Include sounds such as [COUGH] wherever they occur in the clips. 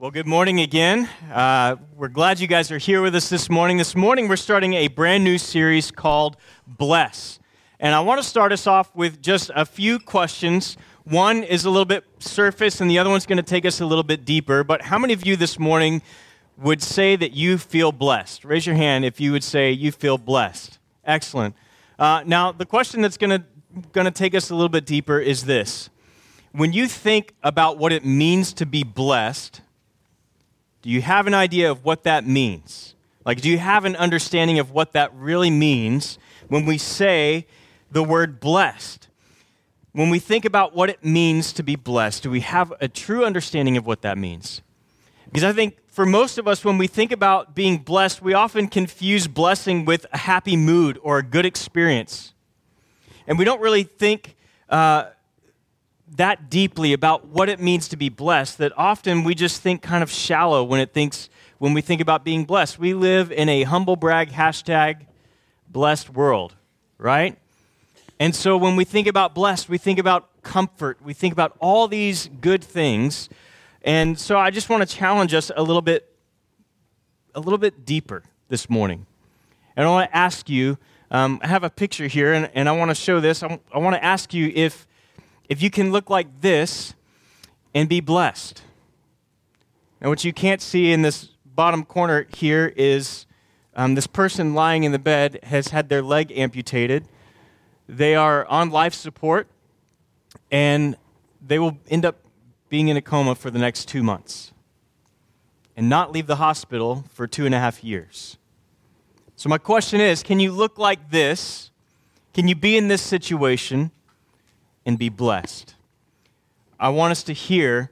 Well, good morning again. Uh, we're glad you guys are here with us this morning. This morning, we're starting a brand new series called Bless. And I want to start us off with just a few questions. One is a little bit surface, and the other one's going to take us a little bit deeper. But how many of you this morning would say that you feel blessed? Raise your hand if you would say you feel blessed. Excellent. Uh, now, the question that's going to going to take us a little bit deeper is this. When you think about what it means to be blessed, do you have an idea of what that means? Like, do you have an understanding of what that really means when we say the word blessed? When we think about what it means to be blessed, do we have a true understanding of what that means? Because I think for most of us, when we think about being blessed, we often confuse blessing with a happy mood or a good experience. And we don't really think uh, that deeply about what it means to be blessed that often we just think kind of shallow when it thinks when we think about being blessed. We live in a humble brag hashtag blessed world, right? And so when we think about blessed, we think about comfort, we think about all these good things. And so I just want to challenge us a little bit a little bit deeper this morning. And I want to ask you um, I have a picture here, and, and I want to show this. I, I want to ask you if if you can look like this and be blessed. Now, what you can't see in this bottom corner here is um, this person lying in the bed has had their leg amputated. They are on life support, and they will end up being in a coma for the next two months and not leave the hospital for two and a half years. So, my question is can you look like this? Can you be in this situation? And be blessed. I want us to hear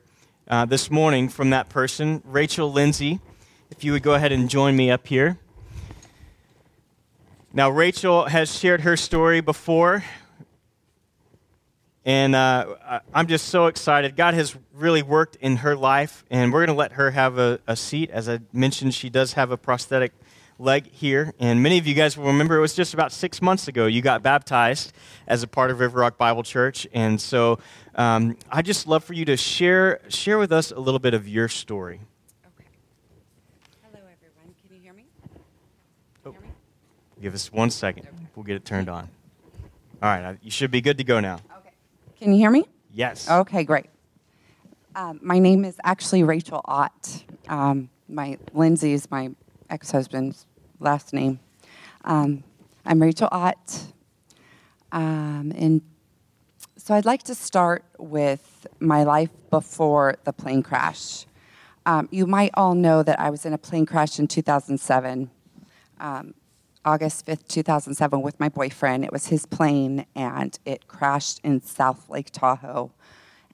uh, this morning from that person, Rachel Lindsay. If you would go ahead and join me up here. Now, Rachel has shared her story before, and uh, I'm just so excited. God has really worked in her life, and we're going to let her have a, a seat. As I mentioned, she does have a prosthetic leg here. And many of you guys will remember it was just about six months ago you got baptized as a part of River Rock Bible Church. And so um, I just love for you to share, share with us a little bit of your story. Okay. Hello, everyone. Can you hear me? Oh. Hear me? Give us one second. Okay. We'll get it turned on. All right. You should be good to go now. Okay. Can you hear me? Yes. Okay, great. Um, my name is actually Rachel Ott. Um, my Lindsay is my ex husband's last name. Um, I'm Rachel Ott. Um, and so I'd like to start with my life before the plane crash. Um, you might all know that I was in a plane crash in 2007, um, August 5th, 2007, with my boyfriend. It was his plane, and it crashed in South Lake Tahoe,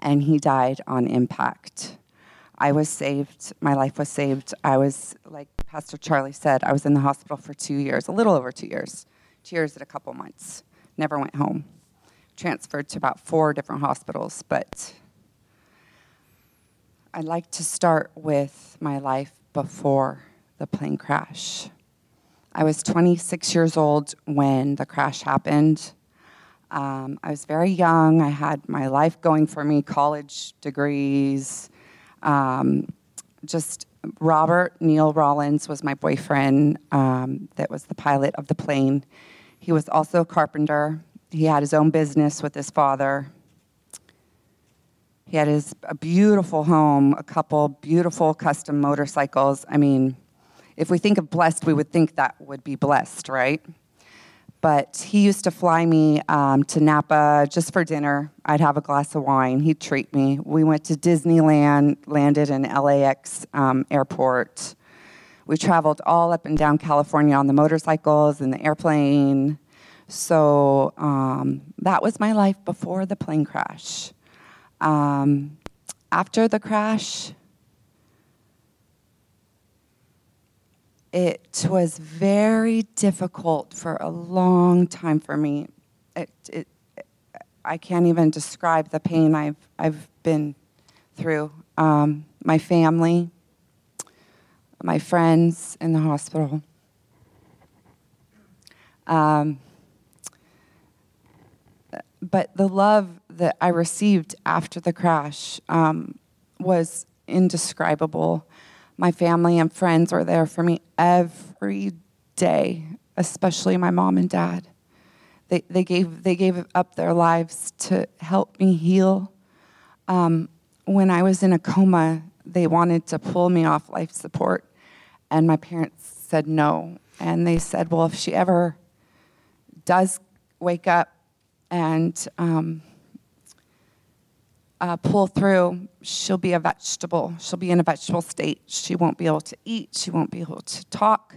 and he died on impact. I was saved. My life was saved. I was, like Pastor Charlie said, I was in the hospital for two years, a little over two years, two years and a couple months. Never went home. Transferred to about four different hospitals, but I'd like to start with my life before the plane crash. I was 26 years old when the crash happened. Um, I was very young. I had my life going for me, college degrees, um, just Robert Neil Rollins was my boyfriend um, that was the pilot of the plane. He was also a carpenter. He had his own business with his father. He had his a beautiful home, a couple beautiful custom motorcycles. I mean, if we think of blessed, we would think that would be blessed, right? But he used to fly me um, to Napa just for dinner. I'd have a glass of wine. He'd treat me. We went to Disneyland, landed in LAX um, airport. We traveled all up and down California on the motorcycles and the airplane. So um, that was my life before the plane crash. Um, after the crash, it was very difficult for a long time for me. It, it, I can't even describe the pain I've, I've been through. Um, my family, my friends in the hospital. Um, but the love that I received after the crash um, was indescribable. My family and friends were there for me every day, especially my mom and dad. They, they, gave, they gave up their lives to help me heal. Um, when I was in a coma, they wanted to pull me off life support, and my parents said no. And they said, well, if she ever does wake up and um, uh, pull through, she'll be a vegetable. She'll be in a vegetable state. She won't be able to eat. She won't be able to talk,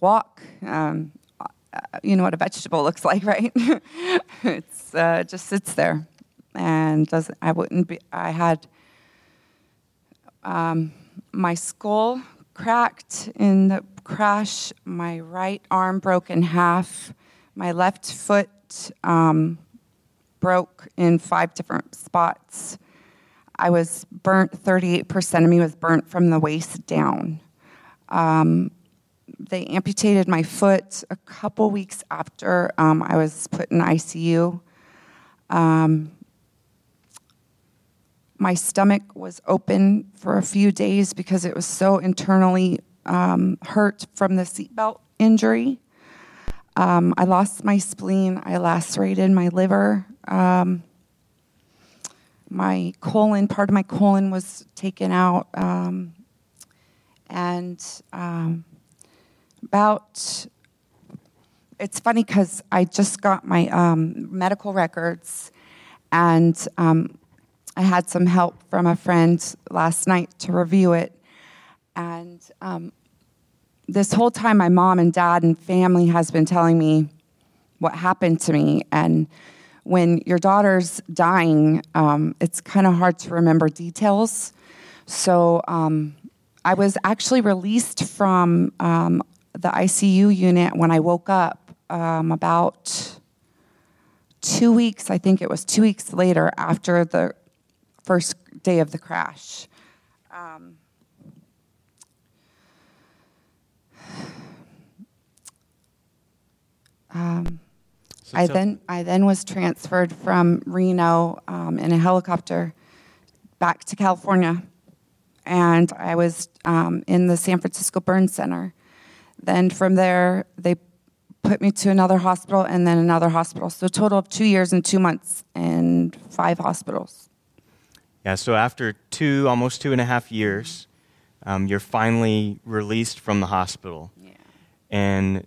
walk. Um, uh, you know what a vegetable [LAUGHS] looks like, right? [LAUGHS] it's uh, just sits there, and doesn't. I wouldn't be. I had um, my skull cracked in the crash. My right arm broke in half. My left foot um, broke in five different spots. I was burnt, 38% of me was burnt from the waist down. Um, they amputated my foot a couple weeks after um, I was put in ICU. Um, my stomach was open for a few days because it was so internally um, hurt from the seatbelt injury. Um, I lost my spleen. I lacerated my liver. Um, my colon, part of my colon was taken out. Um, and um, about, it's funny because I just got my um, medical records and um, I had some help from a friend last night to review it. And this whole time, my mom and dad and family has been telling me what happened to me. And when your daughter's dying, um, it's kind of hard to remember details. So um, I was actually released from um, the ICU unit when I woke up um, about two weeks, I think it was two weeks later after the first day of the crash. Um, [SIGHS] Um, so I then I then was transferred from Reno um, in a helicopter back to California, and I was um, in the San Francisco Burn Center. Then from there, they put me to another hospital and then another hospital. So a total of two years and two months and five hospitals. Yeah. So after two, almost two and a half years, um, you're finally released from the hospital. Yeah. And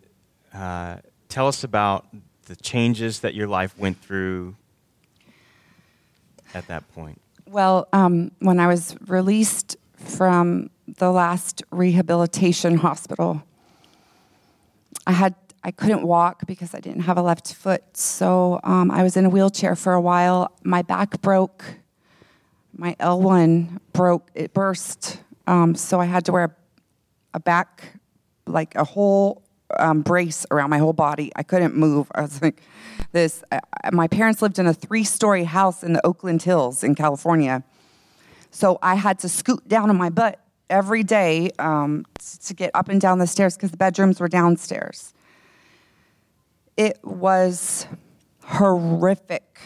uh, tell us about the changes that your life went through at that point. Well, um, when I was released from the last rehabilitation hospital, I had I couldn't walk because I didn't have a left foot, so um, I was in a wheelchair for a while. My back broke, my L1 broke, it burst, um, so I had to wear a back, like a whole um, brace around my whole body. I couldn't move. I was like, this. I, my parents lived in a three story house in the Oakland Hills in California. So I had to scoot down on my butt every day um, to get up and down the stairs because the bedrooms were downstairs. It was horrific,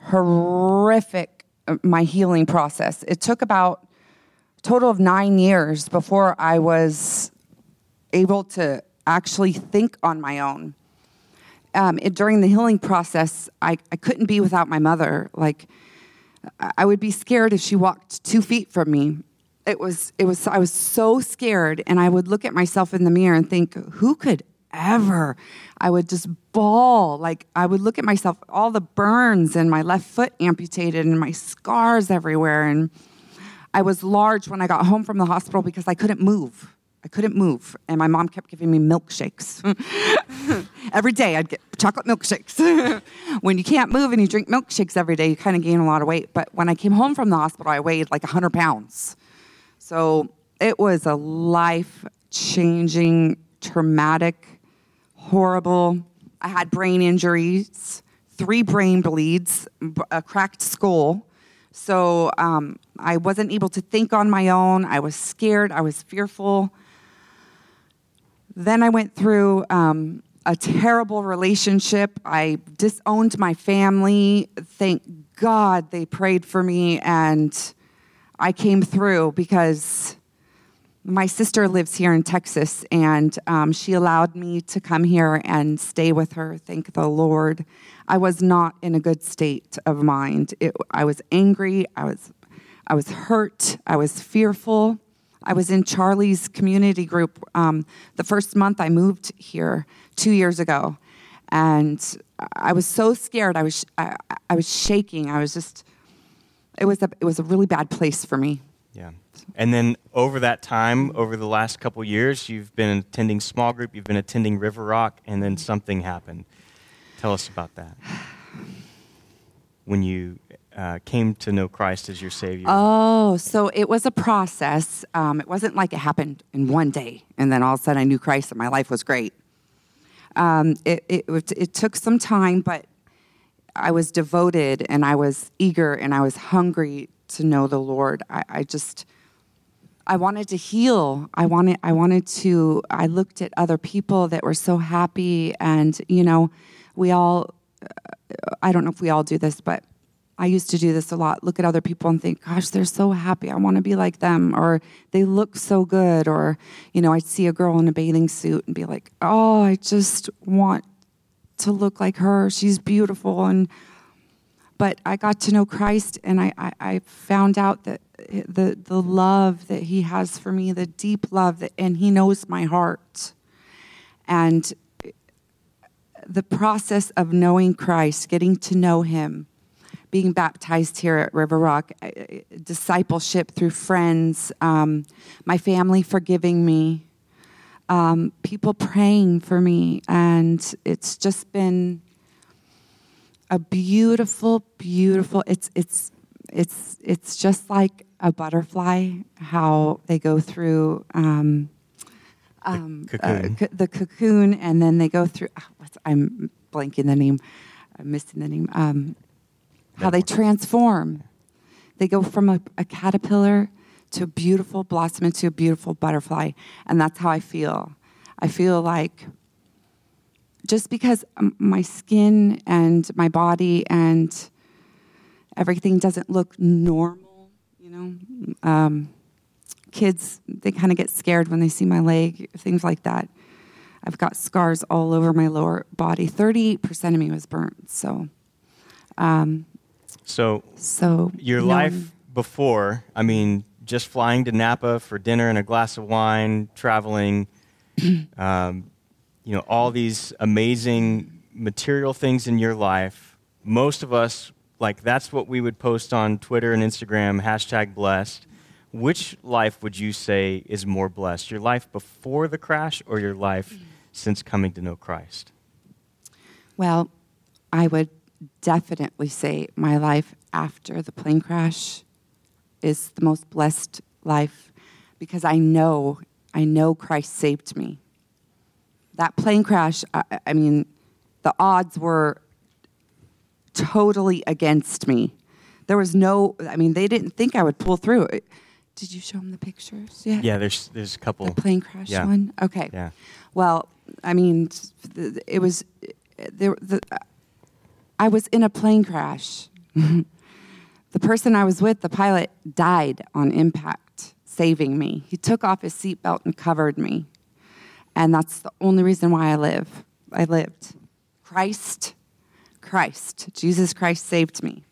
horrific, uh, my healing process. It took about total of nine years before I was able to actually think on my own. Um, it, during the healing process, I, I couldn't be without my mother. Like, I would be scared if she walked two feet from me. It was, it was, I was so scared, and I would look at myself in the mirror and think, who could ever? I would just bawl. Like, I would look at myself, all the burns and my left foot amputated and my scars everywhere. And I was large when I got home from the hospital because I couldn't move. I couldn't move, and my mom kept giving me milkshakes. [LAUGHS] every day I'd get chocolate milkshakes. [LAUGHS] when you can't move and you drink milkshakes every day, you kind of gain a lot of weight. But when I came home from the hospital, I weighed like 100 pounds. So it was a life changing, traumatic, horrible. I had brain injuries, three brain bleeds, a cracked skull. So um, I wasn't able to think on my own. I was scared. I was fearful. Then I went through um, a terrible relationship. I disowned my family. Thank God they prayed for me, and I came through because my sister lives here in Texas, and um, she allowed me to come here and stay with her. Thank the Lord. I was not in a good state of mind. It, I was angry. I was, I was hurt. I was fearful. I was in Charlie's community group um, the first month I moved here two years ago, and I was so scared. I was, I, I was shaking. I was just. It was a, it was a really bad place for me. Yeah. And then over that time, over the last couple years, you've been attending small group, you've been attending River Rock, and then something happened. Tell us about that. When you uh, came to know Christ as your Savior. Oh, so it was a process. Um, it wasn't like it happened in one day, and then all of a sudden I knew Christ and my life was great. Um, it, it, it took some time, but I was devoted and I was eager and I was hungry to know the Lord. I, I just I wanted to heal. I wanted I wanted to I looked at other people that were so happy and you know, we all I don't know if we all do this, but I used to do this a lot. Look at other people and think, gosh, they're so happy. I want to be like them. Or they look so good. Or, you know, I'd see a girl in a bathing suit and be like, oh, I just want to look like her. She's beautiful. And but I got to know Christ and I, I, I, found out that the, the love that he has for me, the deep love that, and he knows my heart. And the process of knowing Christ, getting to know him, being baptized here at River Rock, uh, discipleship through friends, um, my family forgiving me, um, people praying for me, and it's just been a beautiful, beautiful. It's it's it's it's just like a butterfly. How they go through. Um, um, the, cocoon. Uh, the cocoon, and then they go through. Oh, I'm blanking the name. I'm missing the name. Um, how they transform. They go from a, a caterpillar to a beautiful blossom into a beautiful butterfly, and that's how I feel. I feel like just because my skin and my body and everything doesn't look normal, you know, um, kids, they kind of get scared when they see my leg, things like that. I've got scars all over my lower body. 38% of me was burnt. So, um, so, so your life before, I mean, just flying to Napa for dinner and a glass of wine, traveling, [CLEARS THROAT] um, you know all these amazing material things in your life most of us like that's what we would post on twitter and instagram hashtag blessed. Which life would you say is more blessed your life before the crash or your life since coming to know christ? Well i would definitely say my life after the plane crash is the most blessed life because i know i know christ saved me that plane crash, I, I mean, the odds were totally against me. There was no, I mean, they didn't think I would pull through. Did you show them the pictures? Yeah. Yeah, there's there's a couple. The plane crash yeah. one. Okay. Yeah. Well, I mean, it was there. The, I was in a plane crash. [LAUGHS] the person I was with, the pilot, died on impact, saving me. He took off his seatbelt and covered me. And that's the only reason why I live. I lived. Christ, Christ, Jesus Christ saved me.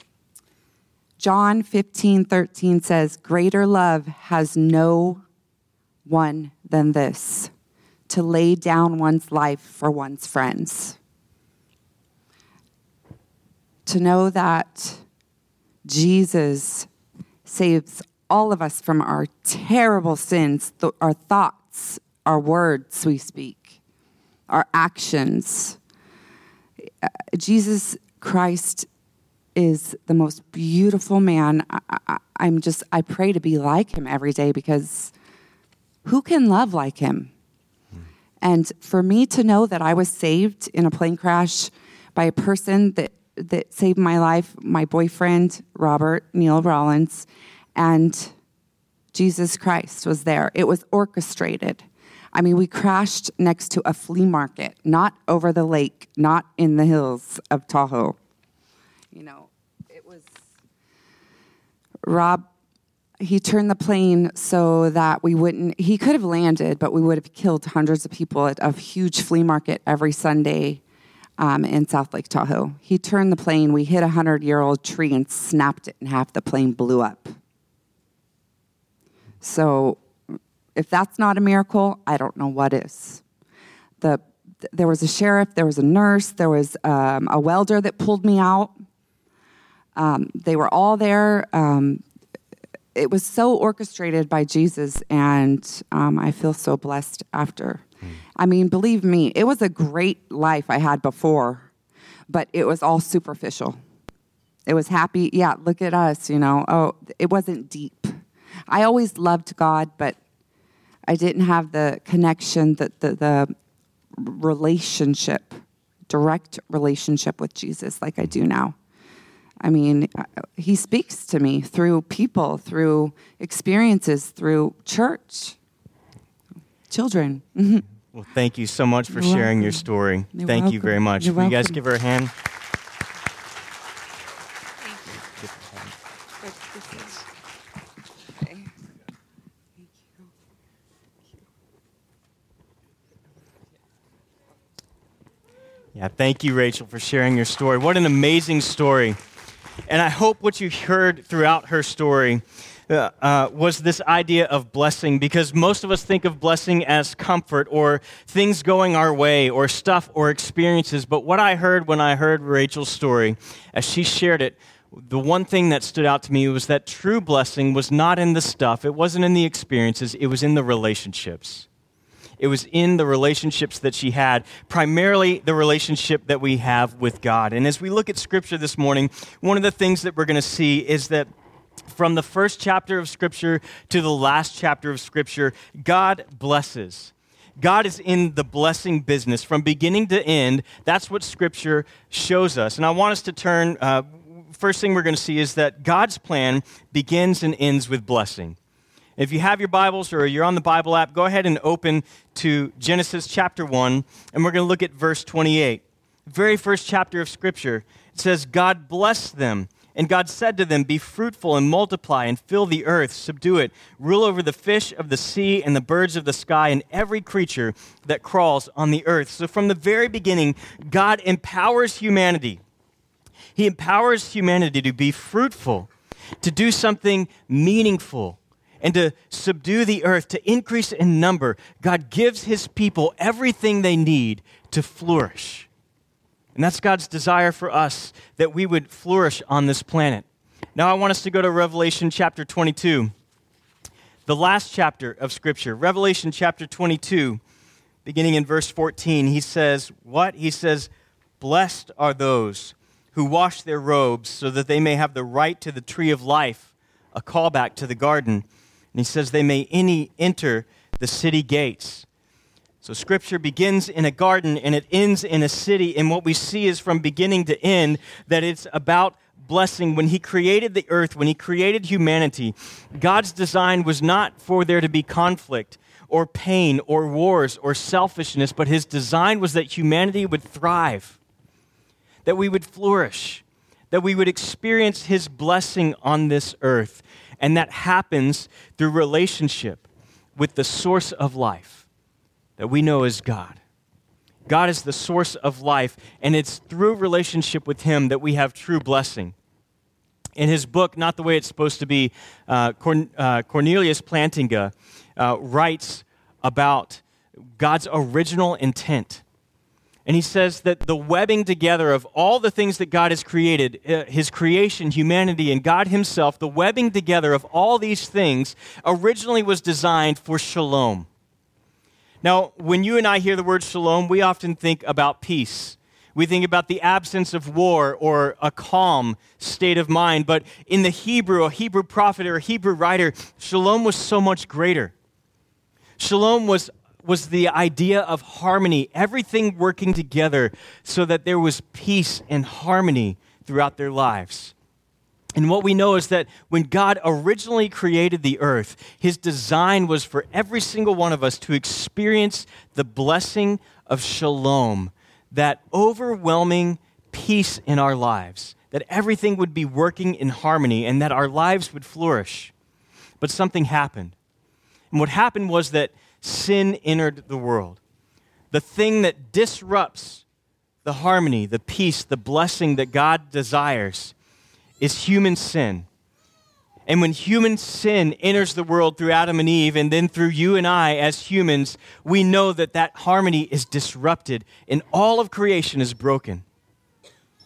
John 15, 13 says, Greater love has no one than this, to lay down one's life for one's friends. To know that Jesus saves all of us from our terrible sins, our thoughts, our words we speak, our actions. Uh, Jesus Christ is the most beautiful man. I, am just, I pray to be like him every day because who can love like him? And for me to know that I was saved in a plane crash by a person that, that saved my life, my boyfriend, Robert Neil Rollins, and Jesus Christ was there. It was orchestrated. I mean, we crashed next to a flea market, not over the lake, not in the hills of Tahoe. You know, it was Rob. he turned the plane so that we wouldn't he could have landed but we would have killed hundreds of people at a huge flea market every sunday um, in south lake tahoe. He turned the plane. We hit a hundred year old tree and snapped it in half the plane blew up. So if that's not a miracle i don't know what is. The there was a sheriff there was a nurse there was um, a welder that pulled me out. Um, they were all there. Um, it was so orchestrated by Jesus, and um, I feel so blessed after. I mean, believe me, it was a great life I had before, but it was all superficial. It was happy. Yeah, look at us, you know. Oh, it wasn't deep. I always loved God, but I didn't have the connection, the, the, the relationship, direct relationship with Jesus like I do now. I mean, uh, he speaks to me through people, through experiences, through church, children. Mm-hmm. Well, thank you so much for You're sharing welcome. your story. You're thank welcome. you very much. You're Will you guys give her a hand? Yeah, thank you, Rachel, for sharing your story. What an amazing story. And I hope what you heard throughout her story uh, was this idea of blessing because most of us think of blessing as comfort or things going our way or stuff or experiences. But what I heard when I heard Rachel's story, as she shared it, the one thing that stood out to me was that true blessing was not in the stuff, it wasn't in the experiences, it was in the relationships. It was in the relationships that she had, primarily the relationship that we have with God. And as we look at Scripture this morning, one of the things that we're going to see is that from the first chapter of Scripture to the last chapter of Scripture, God blesses. God is in the blessing business from beginning to end. That's what Scripture shows us. And I want us to turn, uh, first thing we're going to see is that God's plan begins and ends with blessing. If you have your Bibles or you're on the Bible app, go ahead and open to Genesis chapter 1, and we're going to look at verse 28. Very first chapter of Scripture. It says, God blessed them. And God said to them, Be fruitful and multiply and fill the earth, subdue it, rule over the fish of the sea and the birds of the sky and every creature that crawls on the earth. So from the very beginning, God empowers humanity. He empowers humanity to be fruitful, to do something meaningful, and to subdue the earth, to increase in number, God gives his people everything they need to flourish. And that's God's desire for us that we would flourish on this planet. Now, I want us to go to Revelation chapter 22, the last chapter of Scripture. Revelation chapter 22, beginning in verse 14, he says, What? He says, Blessed are those who wash their robes so that they may have the right to the tree of life, a callback to the garden and he says, They may any enter the city gates. So scripture begins in a garden and it ends in a city. And what we see is from beginning to end that it's about blessing. When he created the earth, when he created humanity, God's design was not for there to be conflict or pain or wars or selfishness, but his design was that humanity would thrive, that we would flourish, that we would experience his blessing on this earth. And that happens through relationship with the source of life that we know as God. God is the source of life, and it's through relationship with Him that we have true blessing. In his book, Not the Way It's Supposed to Be, uh, Corn- uh, Cornelius Plantinga uh, writes about God's original intent and he says that the webbing together of all the things that God has created, uh, his creation, humanity, and God himself, the webbing together of all these things originally was designed for shalom. Now, when you and I hear the word shalom, we often think about peace. We think about the absence of war or a calm state of mind. But in the Hebrew, a Hebrew prophet or a Hebrew writer, shalom was so much greater. Shalom was was the idea of harmony, everything working together so that there was peace and harmony throughout their lives. And what we know is that when God originally created the earth, his design was for every single one of us to experience the blessing of shalom, that overwhelming peace in our lives, that everything would be working in harmony and that our lives would flourish. but something happened. And what happened was that sin entered the world. The thing that disrupts the harmony, the peace, the blessing that God desires is human sin. And when human sin enters the world through Adam and Eve, and then through you and I as humans, we know that that harmony is disrupted and all of creation is broken.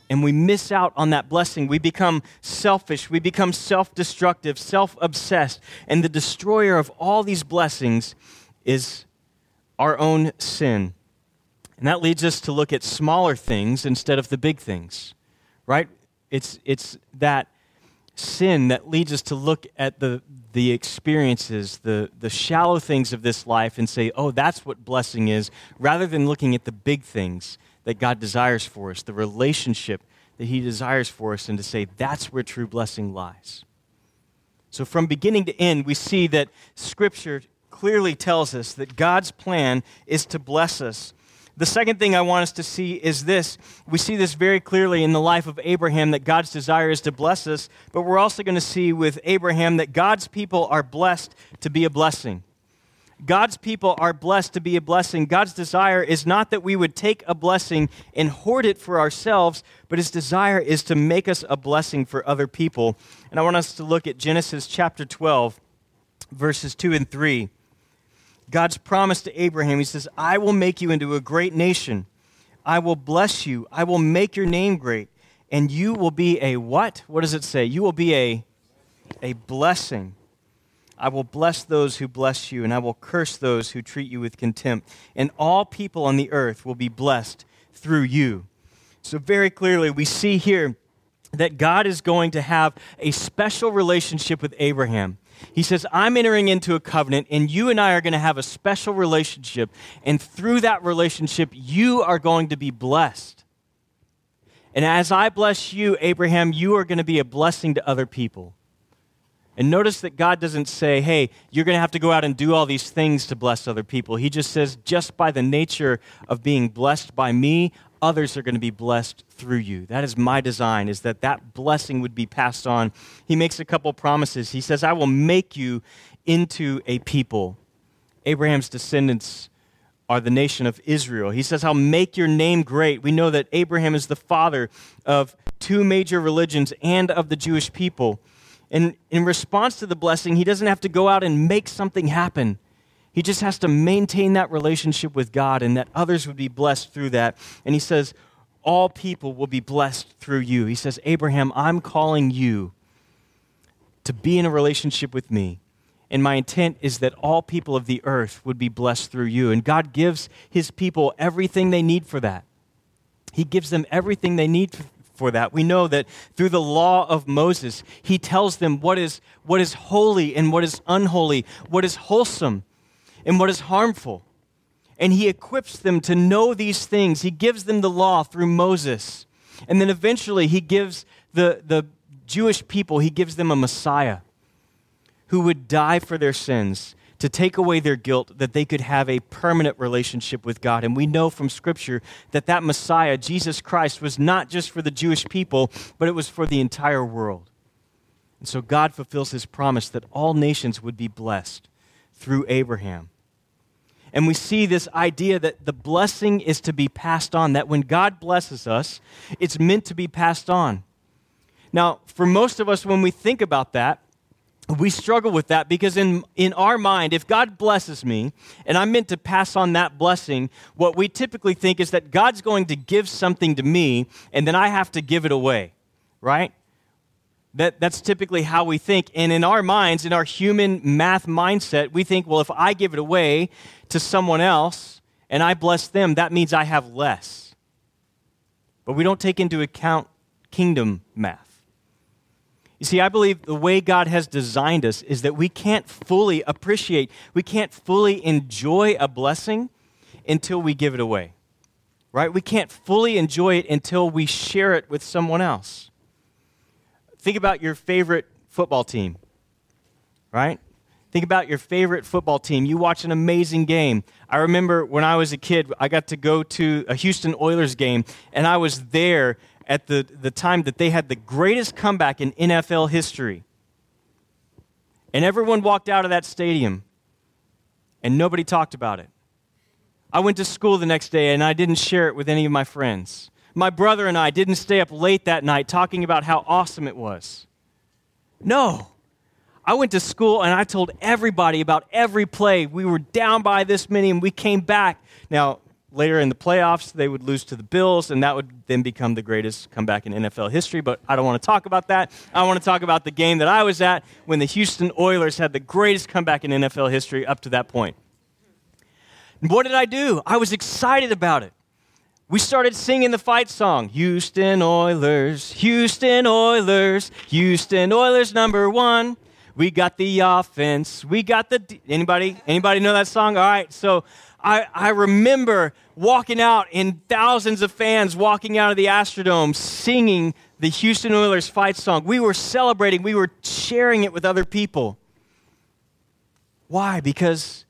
And we miss out on that blessing. We become selfish. We become self destructive, self obsessed. And the destroyer of all these blessings is our own sin. And that leads us to look at smaller things instead of the big things, right? It's, it's that sin that leads us to look at the, the experiences, the, the shallow things of this life, and say, oh, that's what blessing is, rather than looking at the big things that God desires for us, the relationship that He desires for us, and to say, that's where true blessing lies. So, from beginning to end, we see that Scripture clearly tells us that God's plan is to bless us the second thing I want us to see is this. We see this very clearly in the life of Abraham that God's desire is to bless us, but we're also going to see with Abraham that God's people are blessed to be a blessing. God's people are blessed to be a blessing. God's desire is not that we would take a blessing and hoard it for ourselves, but his desire is to make us a blessing for other people. And I want us to look at Genesis chapter 12, verses 2 and 3. God's promise to Abraham. He says, I will make you into a great nation. I will bless you. I will make your name great. And you will be a what? What does it say? You will be a, a blessing. I will bless those who bless you, and I will curse those who treat you with contempt. And all people on the earth will be blessed through you. So, very clearly, we see here that God is going to have a special relationship with Abraham. He says, I'm entering into a covenant, and you and I are going to have a special relationship. And through that relationship, you are going to be blessed. And as I bless you, Abraham, you are going to be a blessing to other people. And notice that God doesn't say, hey, you're going to have to go out and do all these things to bless other people. He just says, just by the nature of being blessed by me, others are going to be blessed through you. That is my design, is that that blessing would be passed on. He makes a couple promises. He says, I will make you into a people. Abraham's descendants are the nation of Israel. He says, I'll make your name great. We know that Abraham is the father of two major religions and of the Jewish people. And in response to the blessing, he doesn't have to go out and make something happen. He just has to maintain that relationship with God and that others would be blessed through that. And he says, All people will be blessed through you. He says, Abraham, I'm calling you to be in a relationship with me. And my intent is that all people of the earth would be blessed through you. And God gives his people everything they need for that. He gives them everything they need for that. We know that through the law of Moses, he tells them what is, what is holy and what is unholy, what is wholesome and what is harmful. And he equips them to know these things. He gives them the law through Moses. And then eventually he gives the, the Jewish people, he gives them a Messiah who would die for their sins to take away their guilt that they could have a permanent relationship with God. And we know from Scripture that that Messiah, Jesus Christ, was not just for the Jewish people, but it was for the entire world. And so God fulfills his promise that all nations would be blessed through Abraham. And we see this idea that the blessing is to be passed on, that when God blesses us, it's meant to be passed on. Now, for most of us, when we think about that, we struggle with that because in, in our mind, if God blesses me and I'm meant to pass on that blessing, what we typically think is that God's going to give something to me and then I have to give it away, right? That, that's typically how we think. And in our minds, in our human math mindset, we think, well, if I give it away to someone else and I bless them, that means I have less. But we don't take into account kingdom math. You see, I believe the way God has designed us is that we can't fully appreciate, we can't fully enjoy a blessing until we give it away. Right? We can't fully enjoy it until we share it with someone else. Think about your favorite football team, right? Think about your favorite football team. You watch an amazing game. I remember when I was a kid, I got to go to a Houston Oilers game, and I was there at the, the time that they had the greatest comeback in NFL history. And everyone walked out of that stadium and nobody talked about it. I went to school the next day and I didn't share it with any of my friends. My brother and I didn't stay up late that night talking about how awesome it was. No. I went to school and I told everybody about every play. We were down by this many and we came back. Now, later in the playoffs, they would lose to the Bills, and that would then become the greatest comeback in NFL history. But I don't want to talk about that. I want to talk about the game that I was at when the Houston Oilers had the greatest comeback in NFL history up to that point. And what did I do? I was excited about it. We started singing the fight song Houston Oilers, Houston Oilers, Houston Oilers number one. We got the offense. We got the. Anybody? Anybody know that song? All right. So I, I remember walking out in thousands of fans walking out of the Astrodome singing the Houston Oilers fight song. We were celebrating, we were sharing it with other people. Why? Because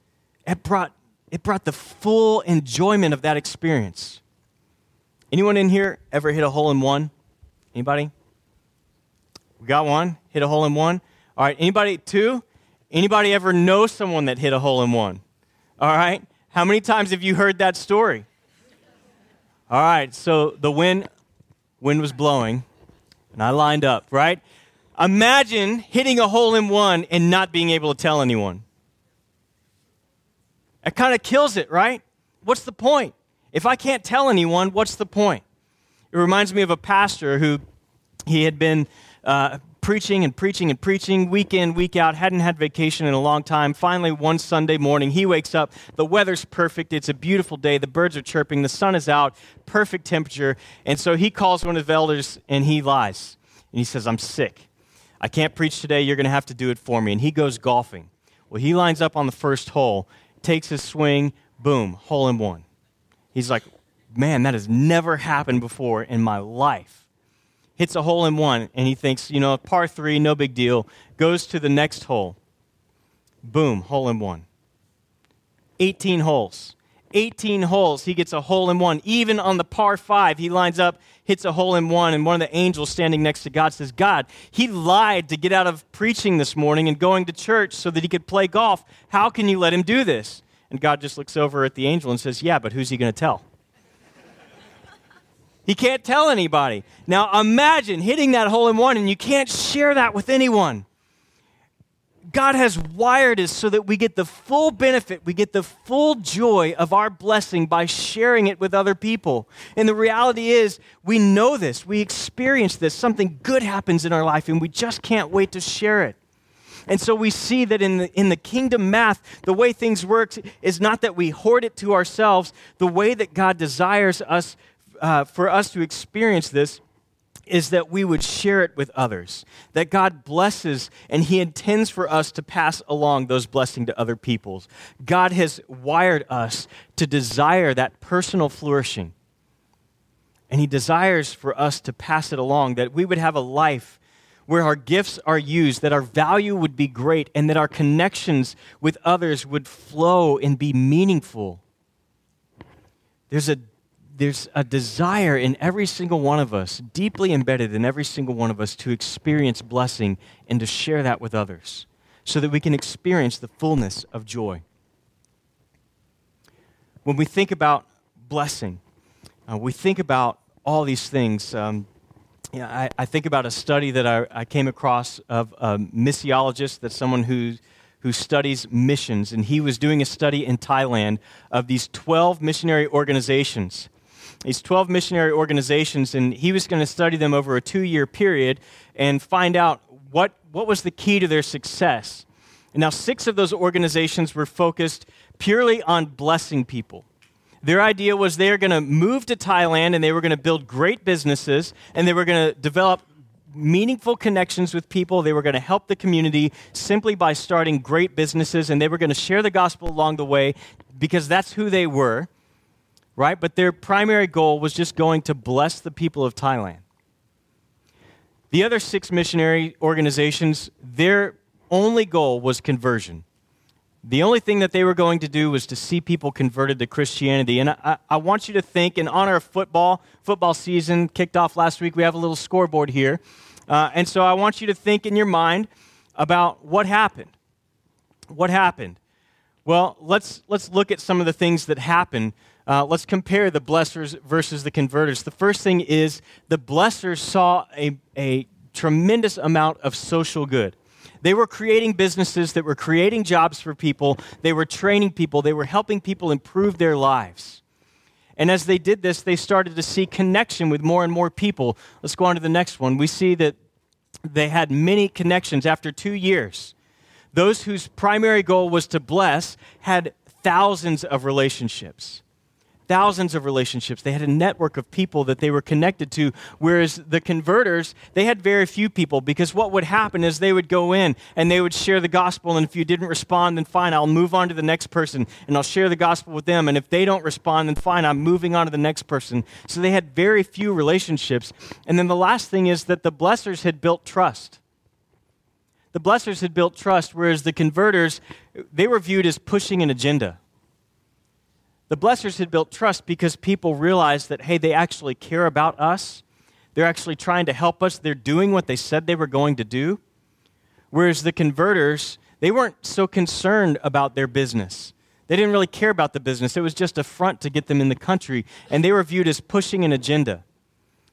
it brought, it brought the full enjoyment of that experience. Anyone in here ever hit a hole in one? Anybody? We got one? Hit a hole in one? All right, anybody? Two? Anybody ever know someone that hit a hole in one? All right. How many times have you heard that story? All right, so the wind, wind was blowing, and I lined up, right? Imagine hitting a hole in one and not being able to tell anyone. It kind of kills it, right? What's the point? If I can't tell anyone, what's the point? It reminds me of a pastor who he had been uh, preaching and preaching and preaching week in, week out, hadn't had vacation in a long time. Finally, one Sunday morning, he wakes up. The weather's perfect. It's a beautiful day. The birds are chirping. The sun is out. Perfect temperature. And so he calls one of the elders and he lies. And he says, I'm sick. I can't preach today. You're going to have to do it for me. And he goes golfing. Well, he lines up on the first hole, takes his swing, boom, hole in one. He's like, man, that has never happened before in my life hits a hole in one, and he thinks, you know, par three, no big deal. Goes to the next hole. Boom, hole in one. 18 holes. 18 holes, he gets a hole in one. Even on the par five, he lines up, hits a hole in one, and one of the angels standing next to God says, God, he lied to get out of preaching this morning and going to church so that he could play golf. How can you let him do this? And God just looks over at the angel and says, Yeah, but who's he going to tell? He can't tell anybody. Now imagine hitting that hole in one and you can't share that with anyone. God has wired us so that we get the full benefit, we get the full joy of our blessing by sharing it with other people. And the reality is, we know this, we experience this. Something good happens in our life, and we just can't wait to share it. And so we see that in the, in the kingdom math, the way things work is not that we hoard it to ourselves. The way that God desires us uh, for us to experience this is that we would share it with others. That God blesses and He intends for us to pass along those blessings to other peoples. God has wired us to desire that personal flourishing. And He desires for us to pass it along, that we would have a life where our gifts are used, that our value would be great, and that our connections with others would flow and be meaningful. There's a there's a desire in every single one of us, deeply embedded in every single one of us, to experience blessing and to share that with others so that we can experience the fullness of joy. When we think about blessing, uh, we think about all these things. Um, I, I, think about a study that I, I came across of a missiologist, that's someone who who studies missions, and he was doing a study in Thailand of these 12 missionary organizations these 12 missionary organizations, and he was going to study them over a two year period and find out what, what was the key to their success. And now, six of those organizations were focused purely on blessing people. Their idea was they were going to move to Thailand and they were going to build great businesses and they were going to develop meaningful connections with people. They were going to help the community simply by starting great businesses and they were going to share the gospel along the way because that's who they were right? But their primary goal was just going to bless the people of Thailand. The other six missionary organizations, their only goal was conversion. The only thing that they were going to do was to see people converted to Christianity. And I, I, want you to think, in honor of football, football season kicked off last week. We have a little scoreboard here. Uh, and so I want you to think in your mind about what happened. What happened? Well, let's, let's look at some of the things that happened. Uh, let's compare the blessers versus the converters. The first thing is the blessers saw a, a tremendous amount of social good. They were creating businesses that were creating jobs for people, they were training people, they were helping people improve their lives. And as they did this, they started to see connection with more and more people. Let's go on to the next one. We see that they had many connections after two years. Those whose primary goal was to bless had thousands of relationships thousands of relationships. They had a network of people that they were connected to, whereas the converters, they had very few people because what would happen is they would go in and they would share the gospel, and if you didn't respond, then fine, I'll move on to the next person and I'll share the gospel with them, and if they don't respond, then fine, I'm moving on to the next person. So they had very few relationships. And then the last thing is that the blessers had built trust. The blessers had built trust, whereas the converters, they were viewed as pushing an agenda the blessers had built trust because people realized that, hey, they actually care about us. They're actually trying to help us. They're doing what they said they were going to do. Whereas the converters, they weren't so concerned about their business. They didn't really care about the business. It was just a front to get them in the country. And they were viewed as pushing an agenda.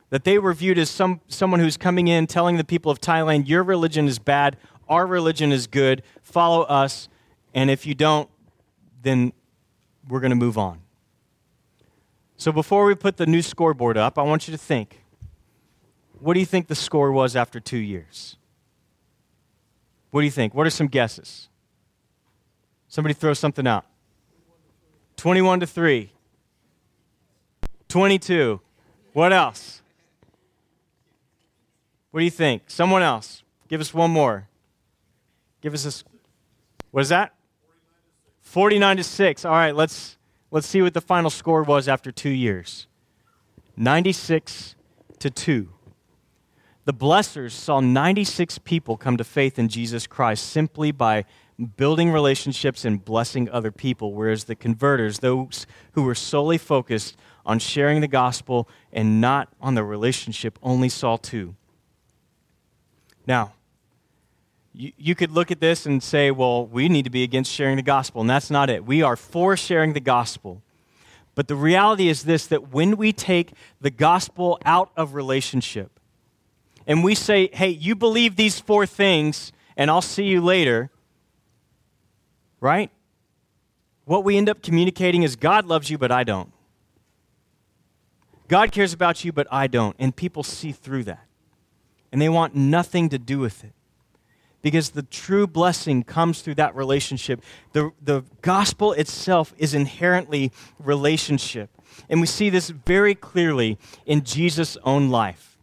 That they were viewed as some, someone who's coming in telling the people of Thailand, your religion is bad, our religion is good, follow us. And if you don't, then we're going to move on. So before we put the new scoreboard up, I want you to think what do you think the score was after two years? What do you think? What are some guesses? Somebody throw something out. 21 to 3. 22. What else? What do you think? Someone else. Give us one more. Give us a. What is that? 49 to 6. All right, let's let's see what the final score was after 2 years. 96 to 2. The blessers saw 96 people come to faith in Jesus Christ simply by building relationships and blessing other people, whereas the converters, those who were solely focused on sharing the gospel and not on the relationship, only saw two. Now, you, you could look at this and say, well, we need to be against sharing the gospel, and that's not it. We are for sharing the gospel. But the reality is this that when we take the gospel out of relationship and we say, hey, you believe these four things, and I'll see you later, right? What we end up communicating is God loves you, but I don't. God cares about you, but I don't. And people see through that. And they want nothing to do with it because the true blessing comes through that relationship. The, the gospel itself is inherently relationship. And we see this very clearly in Jesus' own life.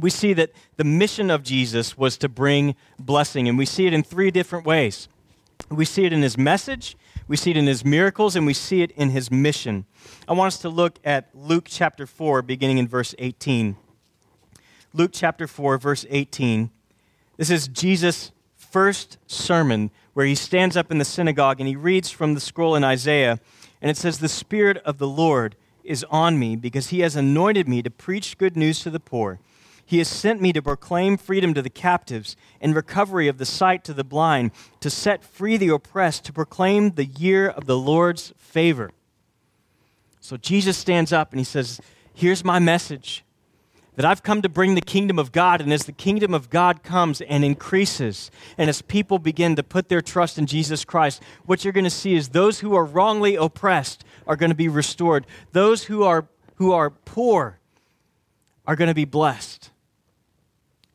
We see that the mission of Jesus was to bring blessing, and we see it in three different ways. We see it in his message, we see it in his miracles, and we see it in his mission. I want us to look at Luke chapter 4, beginning in verse 18. Luke chapter 4, verse 18 this is Jesus' first sermon where he stands up in the synagogue and he reads from the scroll in Isaiah. And it says, The Spirit of the Lord is on me because he has anointed me to preach good news to the poor. He has sent me to proclaim freedom to the captives and recovery of the sight to the blind, to set free the oppressed, to proclaim the year of the Lord's favor. So Jesus stands up and he says, Here's my message that I've come to bring the kingdom of God, and as the kingdom of God comes and increases, and as people begin to put their trust in Jesus Christ, what you're going to see is those who are wrongly oppressed are going to be restored. Those who are, who are poor are going to be blessed.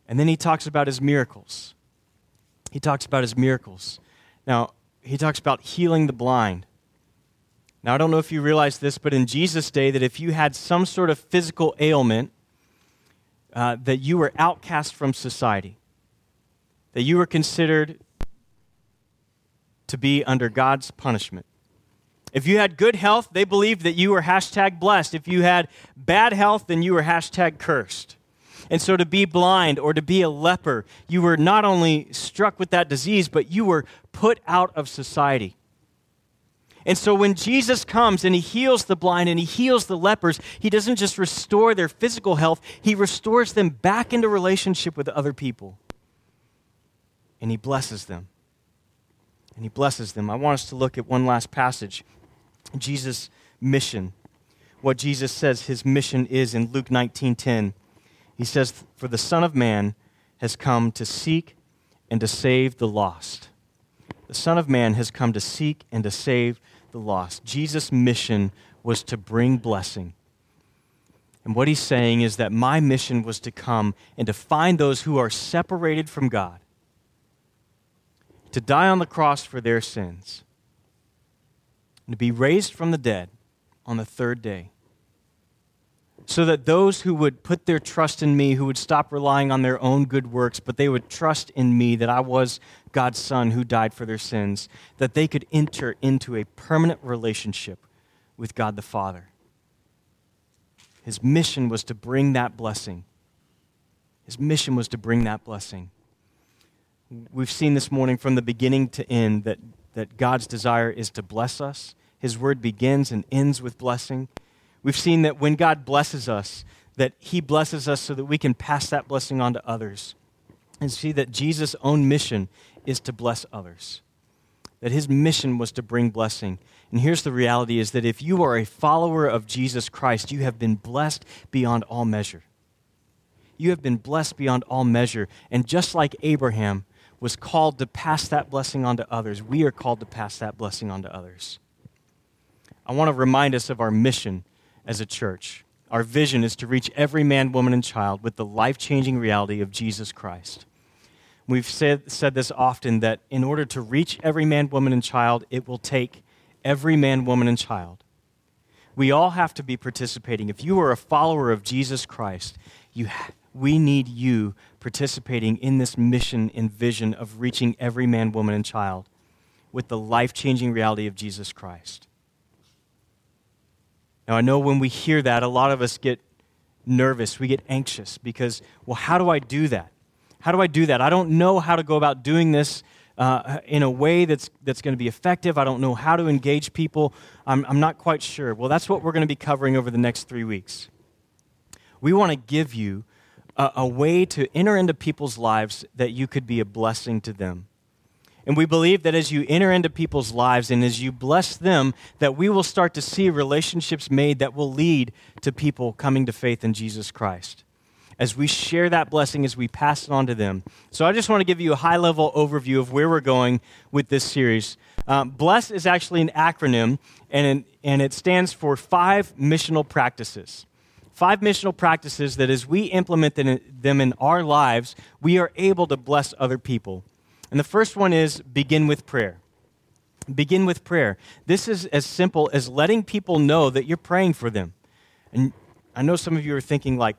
And then he talks about his miracles. He talks about his miracles. Now, he talks about healing the blind. Now, I don't know if you realize this, but in Jesus' day, that if you had some sort of physical ailment, uh, that you were outcast from society, that you were considered to be under God's punishment. If you had good health, they believed that you were hashtag blessed. If you had bad health, then you were hashtag cursed. And so to be blind or to be a leper, you were not only struck with that disease, but you were put out of society. And so when Jesus comes and he heals the blind and he heals the lepers, he doesn't just restore their physical health, he restores them back into relationship with other people. and he blesses them. And he blesses them. I want us to look at one last passage Jesus' mission. What Jesus says his mission is in Luke 19:10. He says, For the Son of Man has come to seek and to save the lost. The Son of Man has come to seek and to save the lost. Jesus' mission was to bring blessing. And what he's saying is that my mission was to come and to find those who are separated from God, to die on the cross for their sins, and to be raised from the dead on the third day so that those who would put their trust in me, who would stop relying on their own good works, but they would trust in me that I was God's Son who died for their sins, that they could enter into a permanent relationship with God the Father. His mission was to bring that blessing. His mission was to bring that blessing. We've seen this morning from the beginning to end that, that God's desire is to bless us. His word begins and ends with blessing. We've seen that when God blesses us, that he blesses us so that we can pass that blessing on to others. And see that Jesus' own mission is to bless others. That his mission was to bring blessing. And here's the reality is that if you are a follower of Jesus Christ, you have been blessed beyond all measure. You have been blessed beyond all measure. And just like Abraham was called to pass that blessing on to others, we are called to pass that blessing on to others. I want to remind us of our mission as a church. Our vision is to reach every man, woman, and child with the life changing reality of Jesus Christ. We've said, said this often that in order to reach every man, woman, and child, it will take every man, woman, and child. We all have to be participating. If you are a follower of Jesus Christ, you we need you participating in this mission and vision of reaching every man, woman, and child with the life changing reality of Jesus Christ. Now, I know when we hear that, a lot of us get nervous. We get anxious because, well, how do I do that? How do I do that? I don't know how to go about doing this uh, in a way that's, that's going to be effective. I don't know how to engage people. I'm, I'm not quite sure. Well, that's what we're going to be covering over the next three weeks. We want to give you a, a way to enter into people's lives that you could be a blessing to them. And we believe that as you enter into people's lives and as you bless them, that we will start to see relationships made that will lead to people coming to faith in Jesus Christ. As we share that blessing, as we pass it on to them. So I just want to give you a high level overview of where we're going with this series. Um, BLESS is actually an acronym, and, and it stands for five missional practices five missional practices that as we implement them in our lives, we are able to bless other people. And the first one is begin with prayer. Begin with prayer. This is as simple as letting people know that you're praying for them. And I know some of you are thinking, like,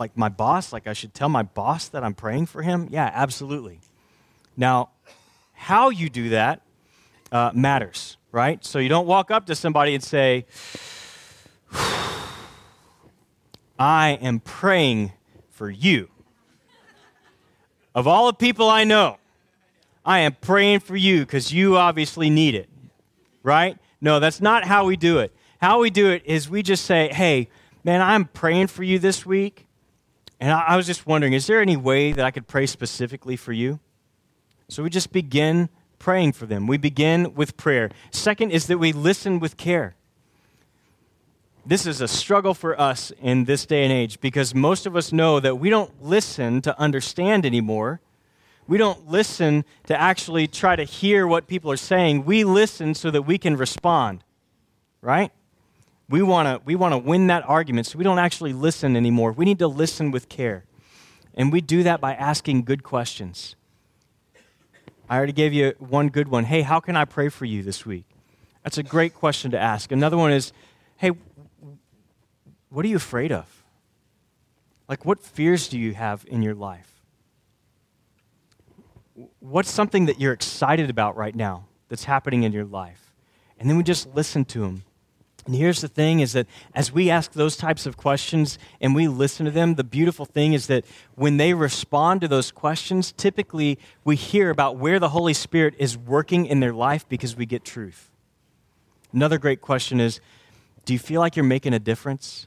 like my boss, like I should tell my boss that I'm praying for him? Yeah, absolutely. Now, how you do that uh, matters, right? So you don't walk up to somebody and say, [SIGHS] I am praying for you. Of all the people I know, I am praying for you because you obviously need it, right? No, that's not how we do it. How we do it is we just say, hey, man, I'm praying for you this week. And I, was just wondering, is there any way that I could pray specifically for you? So we just begin praying for them. We begin with prayer. Second is that we listen with care. This is a struggle for us in this day and age because most of us know that we don't listen to understand anymore we don't listen to actually try to hear what people are saying. We listen so that we can respond, right? We want to we want to win that argument, so we don't actually listen anymore. We need to listen with care. And we do that by asking good questions. I already gave you one good one. Hey, how can I pray for you this week? That's a great question to ask. Another one is, hey, what are you afraid of? Like, what fears do you have in your life? what's something that you're excited about right now that's happening in your life? And then we just listen to them. And here's the thing is that as we ask those types of questions and we listen to them, the beautiful thing is that when they respond to those questions, typically we hear about where the Holy Spirit is working in their life because we get truth. Another great question is do you feel like you're making a difference?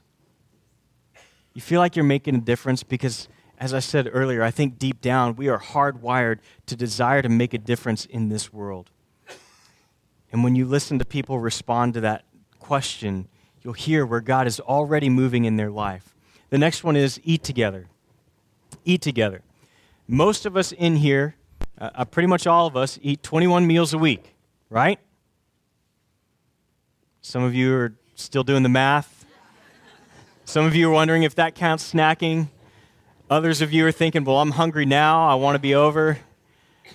You feel like you're making a difference because as I said earlier, I think deep down we are hardwired to desire to make a difference in this world. And when you listen to people respond to that question, you'll hear where God is already moving in their life. The next one is eat together. Eat together. Most of us in here, uh, uh pretty much all of us, eat 21 meals a week, right? Some of you are still doing the math. Some of you are wondering if that counts snacking. Others of you are thinking, well, I'm hungry now. I want to be over,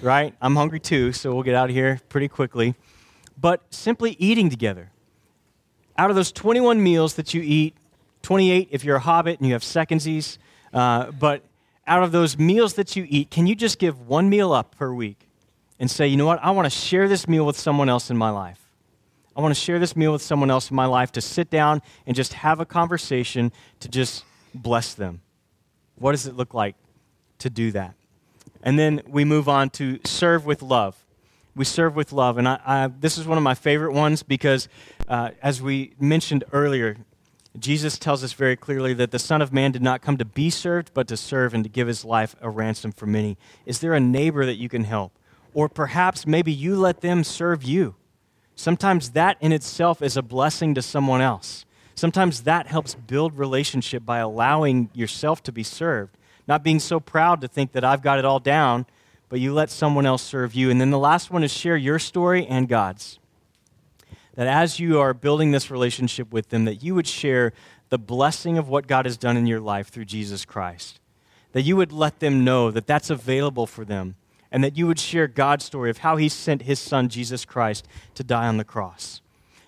right? I'm hungry too, so we'll get out of here pretty quickly but simply eating together. Out of those 21 meals that you eat, 28 if you're a hobbit and you have secondsies, uh, but out of those meals that you eat, can you just give one meal up per week and say, you know what, I want to share this meal with someone else in my life? I want to share this meal with someone else in my life to sit down and just have a conversation to just bless them. What does it look like to do that? And then we move on to serve with love we serve with love. And I, I, this is one of my favorite ones because, uh, as we mentioned earlier, Jesus tells us very clearly that the Son of Man did not come to be served, but to serve and to give his life a ransom for many. Is there a neighbor that you can help? Or perhaps maybe you let them serve you. Sometimes that in itself is a blessing to someone else. Sometimes that helps build relationship by allowing yourself to be served, not being so proud to think that I've got it all down but you let someone else serve you. And then the last one is share your story and God's. That as you are building this relationship with them, that you would share the blessing of what God has done in your life through Jesus Christ. That you would let them know that that's available for them, and that you would share God's story of how He sent His Son, Jesus Christ, to die on the cross.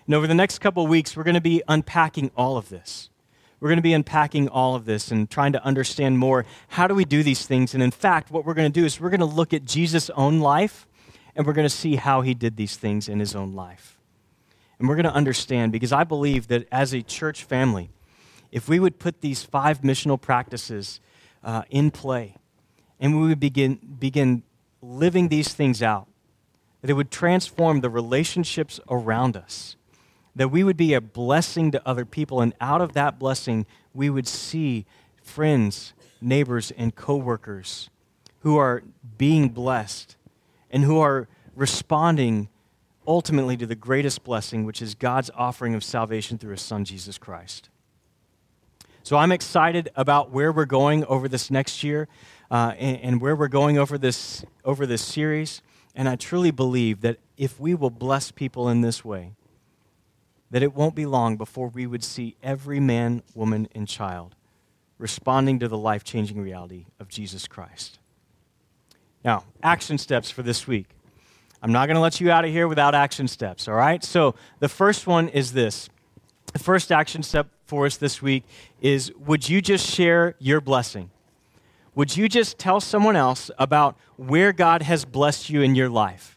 And over the next couple of weeks, we're going to be unpacking all of this. We're going to be unpacking all of this and trying to understand more how do we do these things. And in fact, what we're going to do is we're going to look at Jesus' own life and we're going to see how he did these things in his own life. And we're going to understand because I believe that as a church family, if we would put these five missional practices uh, in play and we would begin, begin living these things out, that it would transform the relationships around us that we would be a blessing to other people, and out of that blessing, we would see friends, neighbors, and coworkers who are being blessed and who are responding ultimately to the greatest blessing, which is God's offering of salvation through His Son, Jesus Christ. So I'm excited about where we're going over this next year uh, and, and where we're going over this, over this series. And I truly believe that if we will bless people in this way, that it won't be long before we would see every man, woman, and child responding to the life changing reality of Jesus Christ. Now, action steps for this week. I'm not going to let you out of here without action steps, all right? So, the first one is this. The first action step for us this week is would you just share your blessing? Would you just tell someone else about where God has blessed you in your life?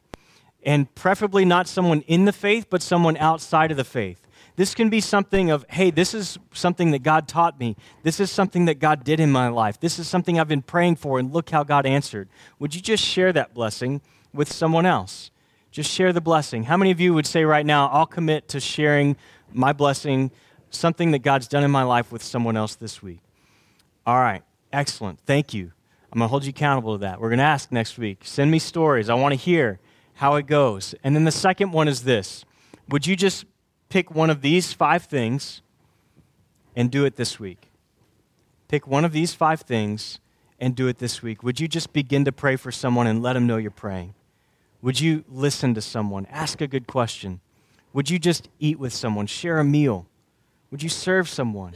And preferably not someone in the faith, but someone outside of the faith. This can be something of, hey, this is something that God taught me. This is something that God did in my life. This is something I've been praying for, and look how God answered. Would you just share that blessing with someone else? Just share the blessing. How many of you would say right now, I'll commit to sharing my blessing, something that God's done in my life with someone else this week? All right, excellent. Thank you. I'm going to hold you accountable to that. We're going to ask next week. Send me stories. I want to hear how it goes. And then the second one is this Would you just pick one of these five things and do it this week? Pick one of these five things and do it this week. Would you just begin to pray for someone and let them know you're praying? Would you listen to someone? Ask a good question. Would you just eat with someone? Share a meal? Would you serve someone?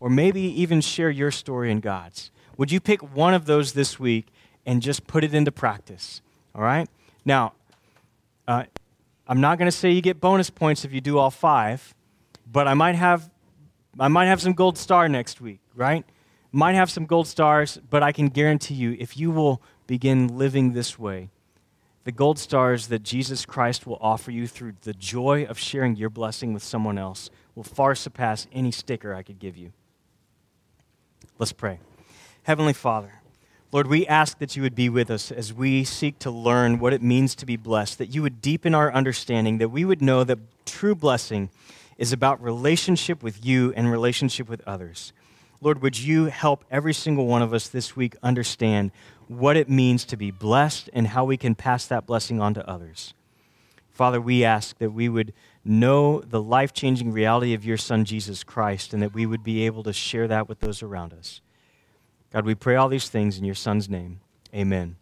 Or maybe even share your story and God's? Would you pick one of those this week and just put it into practice? All right? Now, uh, I'm not going to say you get bonus points if you do all five, but I might have, I might have some gold star next week, right? Might have some gold stars, but I can guarantee you, if you will begin living this way, the gold stars that Jesus Christ will offer you through the joy of sharing your blessing with someone else will far surpass any sticker I could give you. Let's pray. Heavenly Father, Lord, we ask that you would be with us as we seek to learn what it means to be blessed, that you would deepen our understanding, that we would know that true blessing is about relationship with you and relationship with others. Lord, would you help every single one of us this week understand what it means to be blessed and how we can pass that blessing on to others? Father, we ask that we would know the life changing reality of your Son, Jesus Christ, and that we would be able to share that with those around us. God, we pray all these things in your Son's name. Amen.